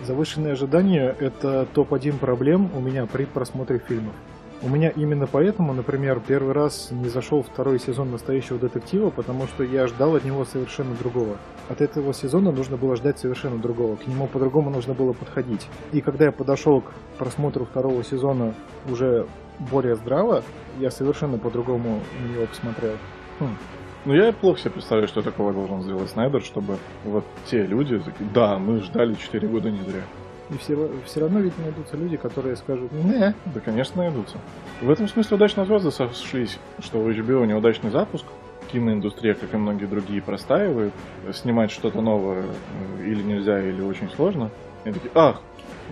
Завышенные ожидания – это топ-1 проблем у меня при просмотре фильмов. У меня именно поэтому, например, первый раз не зашел второй сезон «Настоящего детектива», потому что я ждал от него совершенно другого. От этого сезона нужно было ждать совершенно другого, к нему по-другому нужно было подходить. И когда я подошел к просмотру второго сезона уже более здраво, я совершенно по-другому на него посмотрел. Хм. Ну, я плохо себе представляю, что такого должен сделать Снайдер, чтобы вот те люди да, мы ждали 4 года не зря. И все, все равно ведь найдутся люди, которые скажут, не, Да, конечно, найдутся. В этом смысле удачно звезды сошлись, что у HBO неудачный запуск, киноиндустрия, как и многие другие, простаивает, снимать что-то новое э, или нельзя, или очень сложно. И такие, ах,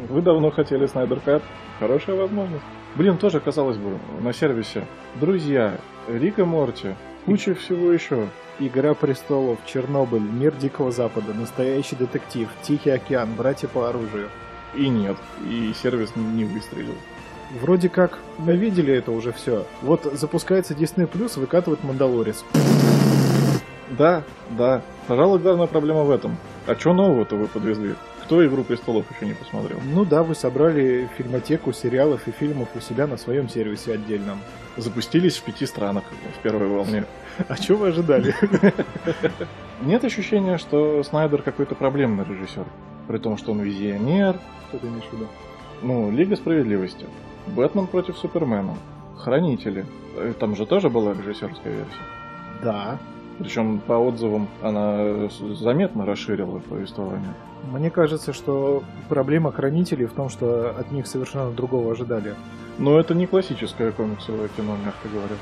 вы давно хотели Снайдер Кат, хорошая возможность. Блин, тоже, казалось бы, на сервисе Друзья, Рик и Морти, куча всего еще. Игра престолов, Чернобыль, Мир Дикого Запада, Настоящий детектив, Тихий океан, Братья по оружию. И нет, и сервис не выстрелил. Вроде как мы видели это уже все. Вот запускается Disney Plus, выкатывает Мандалорец. Да, да. Пожалуй, главная проблема в этом. А что нового-то вы подвезли? Кто «Игру престолов» еще не посмотрел? Ну да, вы собрали фильмотеку сериалов и фильмов у себя на своем сервисе отдельном. Запустились в пяти странах в первой волне. А что вы ожидали? Нет ощущения, что Снайдер какой-то проблемный режиссер. При том, что он визионер. Что ты имеешь в виду? Ну, Лига Справедливости. Бэтмен против Супермена. Хранители. Э, Там же тоже была режиссерская версия. Да. Причем по отзывам она заметно расширила повествование. Мне кажется, что проблема хранителей в том, что от них совершенно другого ожидали. Но это не классическое комиксовое кино, мягко говоря.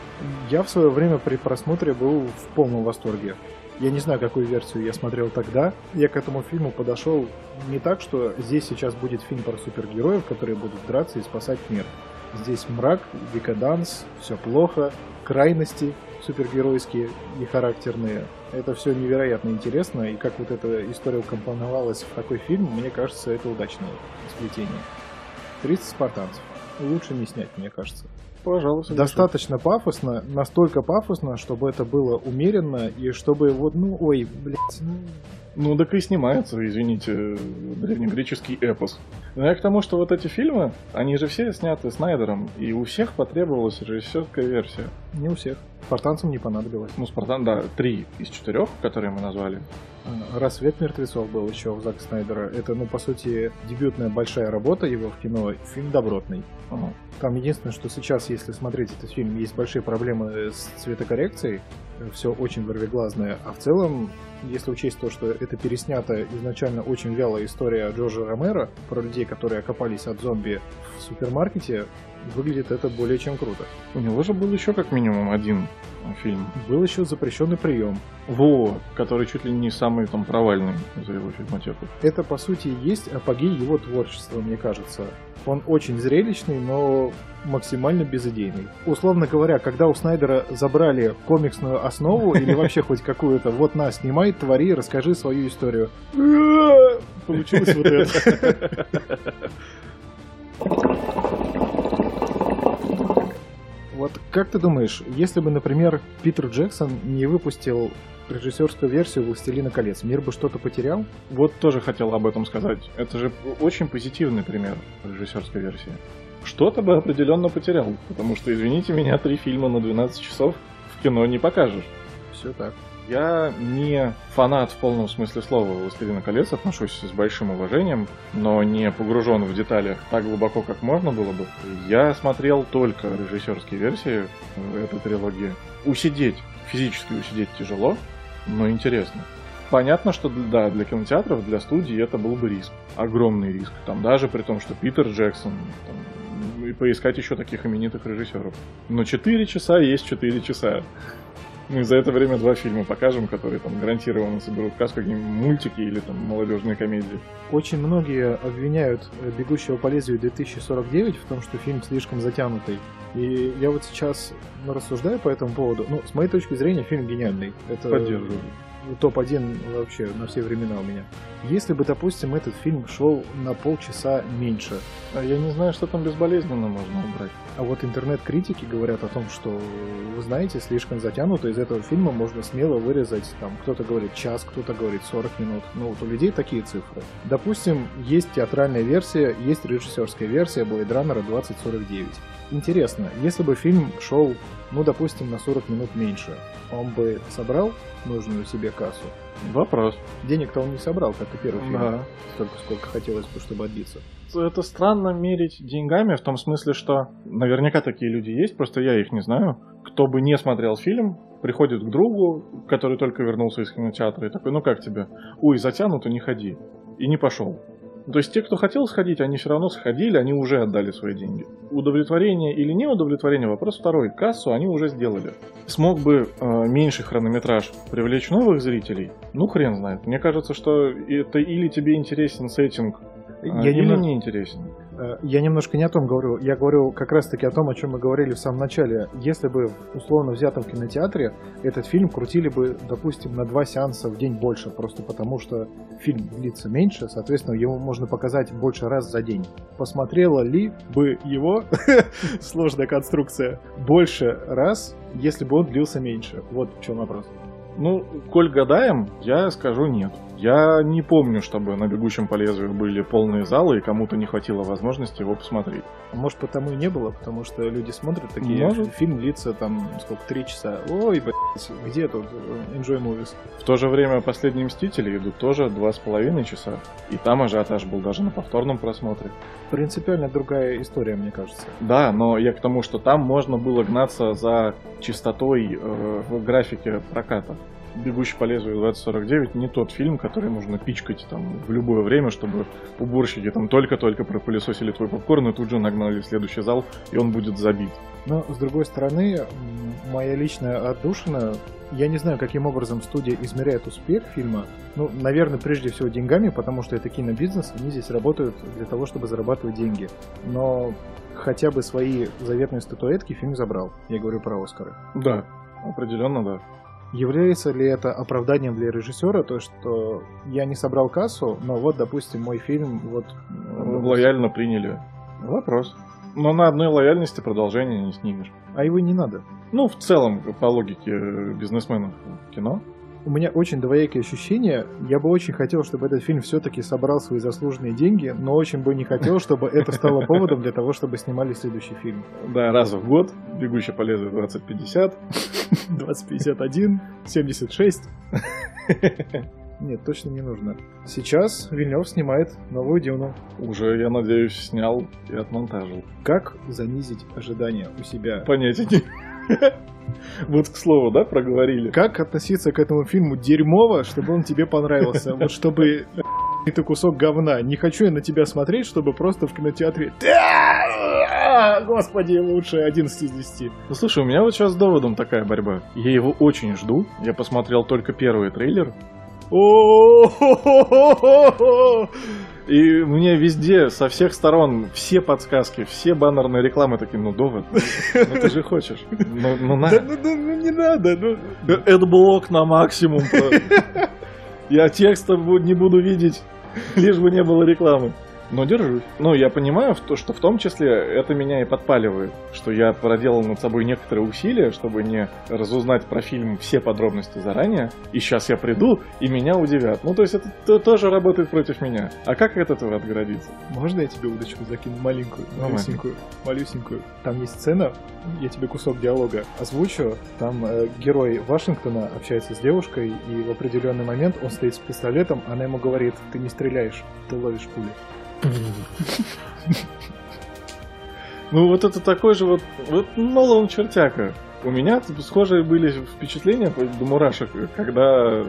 Я в свое время при просмотре был в полном восторге. Я не знаю, какую версию я смотрел тогда. Я к этому фильму подошел не так, что здесь сейчас будет фильм про супергероев, которые будут драться и спасать мир. Здесь мрак, декаданс, все плохо, крайности супергеройские и характерные. Это все невероятно интересно, и как вот эта история укомпоновалась в такой фильм, мне кажется, это удачное сплетение. 30 спартанцев. Лучше не снять, мне кажется. Пожалуйста. Достаточно пафосно, настолько пафосно, чтобы это было умеренно, и чтобы вот, ну, ой, блядь, ну, Ну, так и снимается, извините, древнегреческий эпос. Но я к тому, что вот эти фильмы, они же все сняты Снайдером, и у всех потребовалась режиссерская версия. не у всех. Спартанцам не понадобилось. Ну, Спартан, да, три из четырех, которые мы назвали. Рассвет мертвецов был еще у Зака Снайдера. Это, ну, по сути, дебютная большая работа его в кино. Фильм добротный. Там единственное, что сейчас, если смотреть этот фильм, есть большие проблемы с цветокоррекцией. Все очень ворвиглазное. А в целом, если учесть то, что это переснята изначально очень вялая история Джорджа Ромеро про людей, которые окопались от зомби в супермаркете, выглядит это более чем круто. У него же был еще как минимум один фильм. Был еще запрещенный прием. Во, который чуть ли не самый там провальный за его фильмотеку. Это, по сути, и есть апогей его творчества, мне кажется. Он очень зрелищный, но максимально безыдейный. Условно говоря, когда у Снайдера забрали комиксную основу или вообще хоть какую-то, вот на, снимай, твори, расскажи свою историю. Получилось вот это. Вот как ты думаешь, если бы, например, Питер Джексон не выпустил режиссерскую версию «Властелина колец», мир бы что-то потерял? Вот тоже хотел об этом сказать. Это же очень позитивный пример режиссерской версии. Что-то бы определенно потерял, потому что, извините меня, три фильма на 12 часов в кино не покажешь. Все так. Я не фанат в полном смысле слова «Властелина колец», отношусь с большим уважением, но не погружен в детали так глубоко, как можно было бы. Я смотрел только режиссерские версии этой трилогии. Усидеть, физически усидеть тяжело, но интересно. Понятно, что да, для кинотеатров, для студий это был бы риск. Огромный риск. Там даже при том, что Питер Джексон, там, и поискать еще таких именитых режиссеров. Но 4 часа есть 4 часа. Мы за это время два фильма покажем, которые там гарантированно соберут касс, какие-нибудь мультики или там молодежные комедии. Очень многие обвиняют э, «Бегущего по лезвию 2049» в том, что фильм слишком затянутый. И я вот сейчас ну, рассуждаю по этому поводу. Ну, с моей точки зрения, фильм гениальный. Это Поддерживаю. топ-1 вообще на все времена у меня. Если бы, допустим, этот фильм шел на полчаса меньше, А я не знаю, что там безболезненно можно убрать. А вот интернет-критики говорят о том, что, вы знаете, слишком затянуто, из этого фильма можно смело вырезать, там, кто-то говорит час, кто-то говорит 40 минут. Ну, вот у людей такие цифры. Допустим, есть театральная версия, есть режиссерская версия Blade Runner 2049. Интересно, если бы фильм шел, ну, допустим, на 40 минут меньше, он бы собрал нужную себе кассу? Вопрос. Денег-то он не собрал, как и первый фильм. Да. Столько, сколько хотелось бы, чтобы отбиться. Это странно мерить деньгами в том смысле, что наверняка такие люди есть, просто я их не знаю. Кто бы не смотрел фильм, приходит к другу, который только вернулся из кинотеатра, и такой, ну как тебе? Ой, затянуто, не ходи. И не пошел. То есть те, кто хотел сходить, они все равно сходили, они уже отдали свои деньги. Удовлетворение или не удовлетворение, вопрос второй. Кассу они уже сделали. Смог бы э, меньший хронометраж привлечь новых зрителей? Ну хрен знает. Мне кажется, что это или тебе интересен сеттинг, Я или немного- не интересен. Э, Я немножко не о том говорю. Я говорю как раз-таки о том, о чем мы говорили в самом начале. Если бы в условно взятом кинотеатре этот фильм крутили бы, допустим, на два сеанса в день больше, просто потому что фильм длится меньше, соответственно, его можно показать больше раз за день. Посмотрела ли бы его, сложная конструкция, больше раз, если бы он длился меньше? Вот в чем вопрос. Ну, коль гадаем, я скажу нет. Я не помню, чтобы на «Бегущем по лезвию» были полные залы, и кому-то не хватило возможности его посмотреть. Может, потому и не было, потому что люди смотрят такие, Может. фильм длится там, сколько, три часа. Ой, блядь, где тут э, Enjoy Movies? В то же время «Последние мстители» идут тоже два с половиной часа, и там ажиотаж был даже на повторном просмотре. Принципиально другая история, мне кажется. Да, но я к тому, что там можно было гнаться за чистотой э, в графике проката. «Бегущий по лезвию 2049» не тот фильм, который нужно пичкать там в любое время, чтобы уборщики там только-только пропылесосили твой попкорн и тут же нагнали в следующий зал, и он будет забит. Но, с другой стороны, моя личная отдушина, я не знаю, каким образом студия измеряет успех фильма. Ну, наверное, прежде всего деньгами, потому что это кинобизнес, они здесь работают для того, чтобы зарабатывать деньги. Но хотя бы свои заветные статуэтки фильм забрал. Я говорю про Оскары. Да, определенно да. Является ли это оправданием для режиссера, то, что я не собрал кассу, но вот, допустим, мой фильм вот... э, Лояльно приняли. Вопрос. Но на одной лояльности продолжение не снимешь. А его не надо. Ну, в целом, по логике э, бизнесменов кино. У меня очень двоякие ощущения. Я бы очень хотел, чтобы этот фильм все-таки собрал свои заслуженные деньги, но очень бы не хотел, чтобы это стало поводом для того, чтобы снимали следующий фильм. Да, раз в год. Бегущий по лезвию 2050. 2051, 76. Нет, точно не нужно. Сейчас Вильнев снимает новую Дюну. Уже, я надеюсь, снял и отмонтажил. Как занизить ожидания у себя? Понятия не... Вот, к слову, да, проговорили. Как относиться к этому фильму дерьмово, чтобы он тебе понравился? Вот чтобы ты кусок говна. Не хочу я на тебя смотреть, чтобы просто в кинотеатре... «Да! Господи, лучше 11 из 10. Ну, слушай, у меня вот сейчас с доводом такая борьба. Я его очень жду. Я посмотрел только первый трейлер. О-о-о-о-о-о! И мне везде, со всех сторон, все подсказки, все баннерные рекламы такие, ну, довод, ну ты же хочешь. Ну, ну на. Да ну, ну, ну, не надо, ну... Это блок на максимум. Я текста не буду видеть, лишь бы не было рекламы. Но держусь. Ну, я понимаю, что в том числе это меня и подпаливает, что я проделал над собой некоторые усилия, чтобы не разузнать про фильм все подробности заранее, и сейчас я приду, и меня удивят. Ну, то есть это то- тоже работает против меня. А как от этого отгородиться? Можно я тебе удочку закину маленькую, малюсенькую, малюсенькую? Там есть сцена, я тебе кусок диалога озвучу. Там э, герой Вашингтона общается с девушкой, и в определенный момент он стоит с пистолетом, она ему говорит, ты не стреляешь, ты ловишь пули. Ну, вот это такой же вот, вот Нолан чертяка. У меня схожие были впечатления до мурашек, когда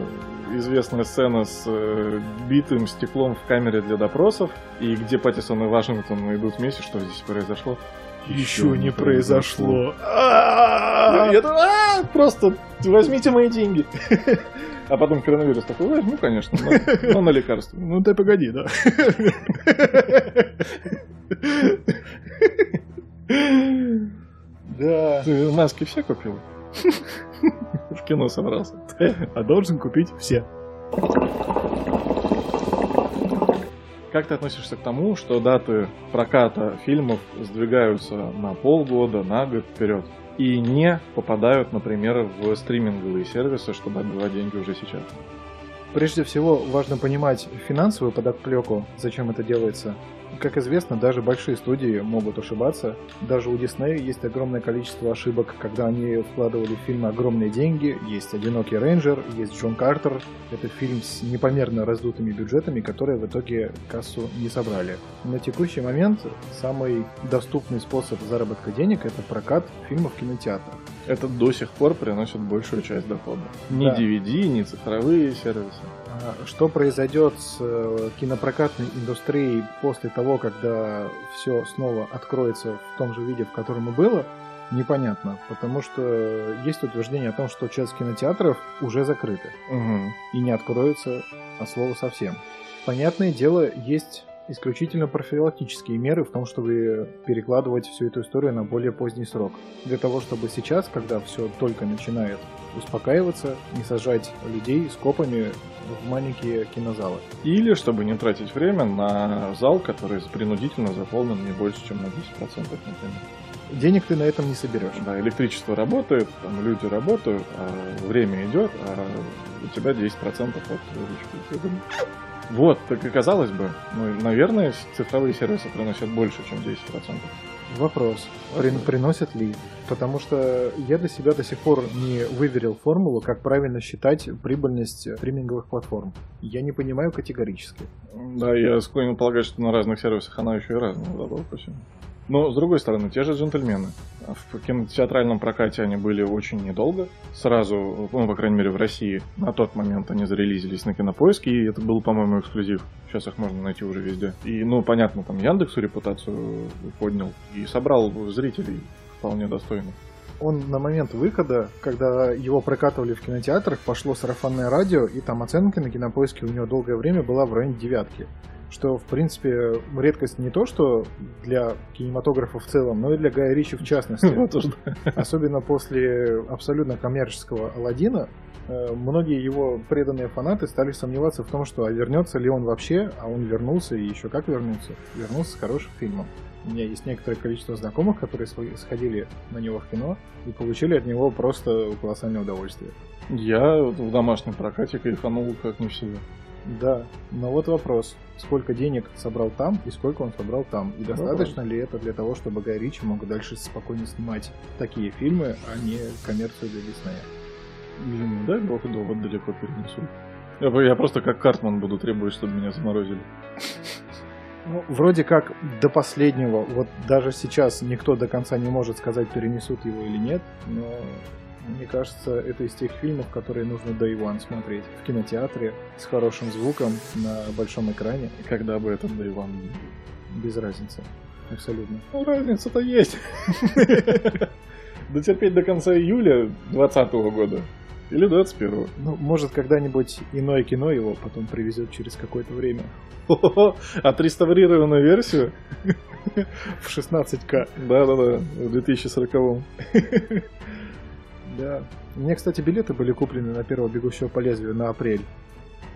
известная сцена с э, битым стеклом в камере для допросов, и где Паттисон и Вашингтон идут вместе, что здесь произошло. Еще не произошло. Я думаю, «А, просто возьмите мои деньги. А потом коронавирус такой, возьму, конечно, но, но на лекарство. Ну ты погоди, да. Да. Ты маски все купил? В кино собрался. А должен купить все. Как ты относишься к тому, что даты проката фильмов сдвигаются на полгода, на год вперед и не попадают, например, в стриминговые сервисы, чтобы отбивать деньги уже сейчас? Прежде всего, важно понимать финансовую подоплеку, зачем это делается. Как известно, даже большие студии могут ошибаться. Даже у Disney есть огромное количество ошибок, когда они вкладывали в фильмы огромные деньги. Есть «Одинокий рейнджер», есть «Джон Картер». Это фильм с непомерно раздутыми бюджетами, которые в итоге кассу не собрали. На текущий момент самый доступный способ заработка денег – это прокат фильмов в кинотеатрах. Это до сих пор приносит большую часть дохода. Ни Да. DVD, ни цифровые сервисы. А Что произойдет с э, кинопрокатной индустрией после того, когда все снова откроется в том же виде, в котором и было, непонятно. Потому что есть утверждение о том, что часть кинотеатров уже закрыты Мгм. и не откроются от слова совсем. Понятное дело, есть исключительно профилактические меры в том, чтобы перекладывать всю эту историю на более поздний срок. Для того, чтобы сейчас, когда все только начинает успокаиваться, не сажать людей с копами в маленькие кинозалы. Или, чтобы не тратить время на зал, который принудительно заполнен не больше, чем на 10%, например. Денег ты на этом не соберешь. Да, электричество работает, там люди работают, а время идет, а у тебя 10% от выручки. Вот, так и казалось бы, ну, наверное, цифровые сервисы приносят больше, чем 10%. Вопрос, при- приносят ли? Потому что я для себя до сих пор не выверил формулу, как правильно считать прибыльность стриминговых платформ. Я не понимаю категорически. Да, я склонен полагать, что на разных сервисах она еще и разная, да, по. Но, с другой стороны, те же джентльмены. В кинотеатральном прокате они были очень недолго. Сразу, ну, по крайней мере, в России на тот момент они зарелизились на Кинопоиске, и это был, по-моему, эксклюзив. Сейчас их можно найти уже везде. И, ну, понятно, там Яндексу репутацию поднял и собрал зрителей вполне достойно. Он на момент выхода, когда его прокатывали в кинотеатрах, пошло сарафанное радио, и там оценка на кинопоиске у него долгое время была в районе девятки. Что, в принципе, редкость не то, что для кинематографа в целом, но и для Гая Ричи в частности. Особенно после абсолютно коммерческого Алладина, э, многие его преданные фанаты стали сомневаться в том, что а вернется ли он вообще, а он вернулся и еще как вернулся. Вернулся с хорошим фильмом. У меня есть некоторое количество знакомых, которые сходили на него в кино и получили от него просто колоссальное удовольствие. Я в домашнем прокате кайфанул как не в себе. Да, но вот вопрос, сколько денег собрал там и сколько он собрал там, и достаточно ли это для того, чтобы Гай Ричи мог дальше спокойно снимать такие фильмы, а не коммерцию для Диснея. Блин, дай бог довод далеко перенесу. Я, я просто как Картман буду требовать, чтобы меня заморозили. Ну, вроде как до последнего, вот даже сейчас никто до конца не может сказать, перенесут его или нет, но мне кажется, это из тех фильмов, которые нужно Day One смотреть в кинотеатре с хорошим звуком на большом экране, И когда бы этот Day One без разницы. Абсолютно. Ну, разница-то есть. Дотерпеть до конца июля 2020 года. Или 21 Ну, может, когда-нибудь иное кино его потом привезет через какое-то время Отреставрированную версию? в 16К. Да-да-да, в 2040 Да. Мне, кстати, билеты были куплены на первого бегущего по лезвию на апрель.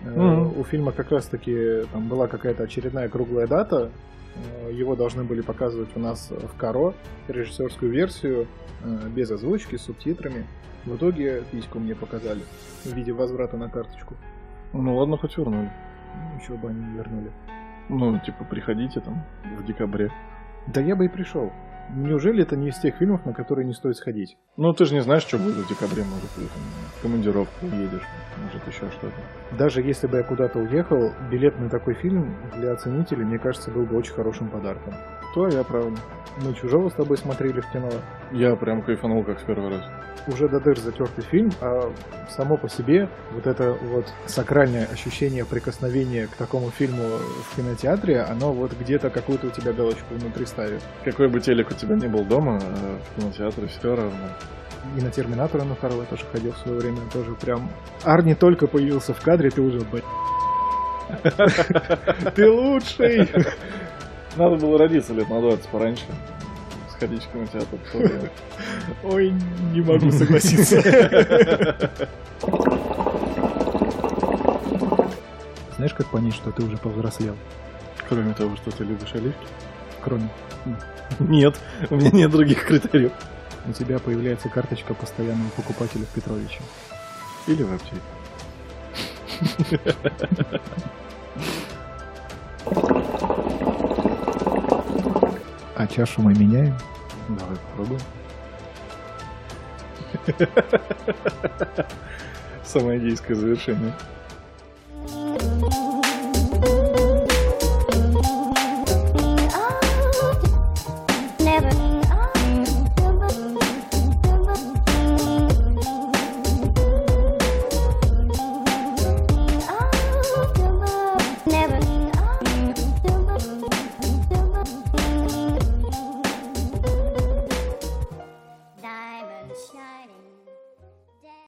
Мгм. У фильма как раз-таки там была какая-то очередная круглая дата. Э, Его должны были показывать у нас в Каро, режиссерскую версию, э, без озвучки, с субтитрами. В итоге письку мне показали в виде возврата на карточку. Ну ладно, хоть вернули. Еще бы они не вернули. Ну, типа, приходите там в декабре. Да я бы и пришел. Неужели это не из тех фильмов, на которые не стоит сходить? Ну, ты же не знаешь, что будет в декабре, может, ты там в командировку едешь, может, еще что-то. Даже если бы я куда-то уехал, билет на такой фильм для оценителей, мне кажется, был бы очень хорошим подарком. То я правда. Мы «Чужого» с тобой смотрели в кино. Я прям кайфанул, как в первый раз. Уже до дыр затертый фильм, а само по себе вот это вот сакральное ощущение прикосновения к такому фильму в кинотеатре, оно вот где-то какую-то у тебя галочку внутри ставит. Какой бы телек у тебя ни был дома, э, в кинотеатре все равно. И на Терминатора на второго тоже ходил в свое время, тоже прям... Арни только появился в кадре, ты уже, ты лучший! Надо было родиться лет на 20 пораньше. Сходить в кинотеатр. Ой, не могу согласиться. Знаешь, как понять, что ты уже повзрослел? Кроме того, что ты любишь оливки. Кроме, Нет, у меня нет других критериев. у тебя появляется карточка постоянного покупателя в Петровиче. Или в аптеке. А чашу мы меняем? Давай попробуем. Самое гейское завершение.